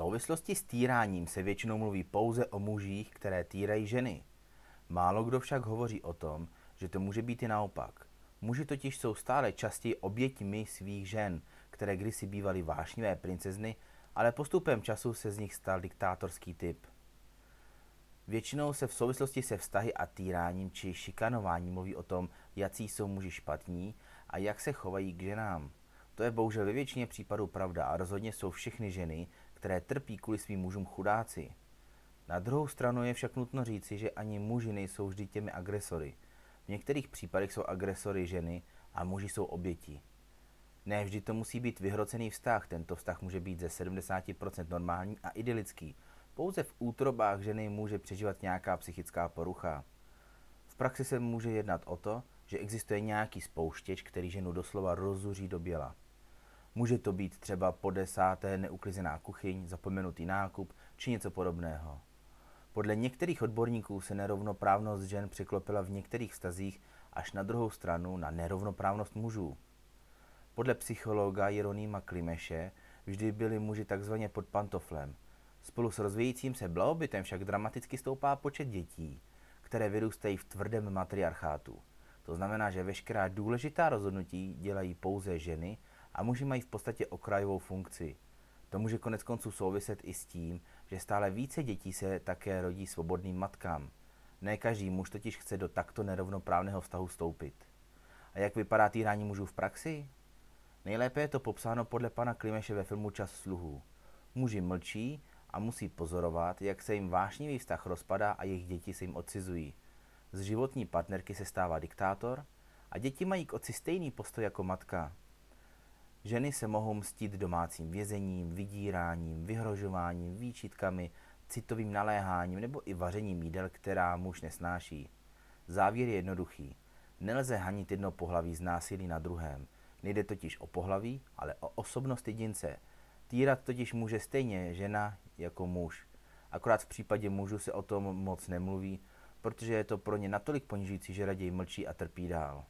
souvislosti s týráním se většinou mluví pouze o mužích, které týrají ženy. Málo kdo však hovoří o tom, že to může být i naopak. Muži totiž jsou stále častěji oběťmi svých žen, které kdysi bývaly vášnivé princezny, ale postupem času se z nich stal diktátorský typ. Většinou se v souvislosti se vztahy a týráním či šikanováním mluví o tom, jaký jsou muži špatní a jak se chovají k ženám. To je bohužel ve většině případů pravda a rozhodně jsou všechny ženy, které trpí kvůli svým mužům chudáci. Na druhou stranu je však nutno říci, že ani muži nejsou vždy těmi agresory. V některých případech jsou agresory ženy a muži jsou oběti. Ne vždy to musí být vyhrocený vztah, tento vztah může být ze 70% normální a idylický. Pouze v útrobách ženy může přežívat nějaká psychická porucha. V praxi se může jednat o to, že existuje nějaký spouštěč, který ženu doslova rozuří do běla. Může to být třeba po desáté neuklizená kuchyň, zapomenutý nákup či něco podobného. Podle některých odborníků se nerovnoprávnost žen překlopila v některých vztazích až na druhou stranu na nerovnoprávnost mužů. Podle psychologa Jeronýma Klimeše vždy byli muži takzvaně pod pantoflem. Spolu s rozvíjícím se blahobytem však dramaticky stoupá počet dětí, které vyrůstají v tvrdém matriarchátu. To znamená, že veškerá důležitá rozhodnutí dělají pouze ženy a muži mají v podstatě okrajovou funkci. To může konec konců souviset i s tím, že stále více dětí se také rodí svobodným matkám. Ne každý muž totiž chce do takto nerovnoprávného vztahu vstoupit. A jak vypadá týrání mužů v praxi? Nejlépe je to popsáno podle pana Klimeše ve filmu Čas sluhů. Muži mlčí a musí pozorovat, jak se jim vášnivý vztah rozpadá a jejich děti se jim odcizují. Z životní partnerky se stává diktátor a děti mají k otci stejný postoj jako matka. Ženy se mohou mstít domácím vězením, vydíráním, vyhrožováním, výčitkami, citovým naléháním nebo i vařením jídel, která muž nesnáší. Závěr je jednoduchý. Nelze hanit jedno pohlaví z násilí na druhém. Nejde totiž o pohlaví, ale o osobnost jedince. Týrat totiž může stejně žena jako muž. Akorát v případě mužů se o tom moc nemluví, protože je to pro ně natolik ponižující, že raději mlčí a trpí dál.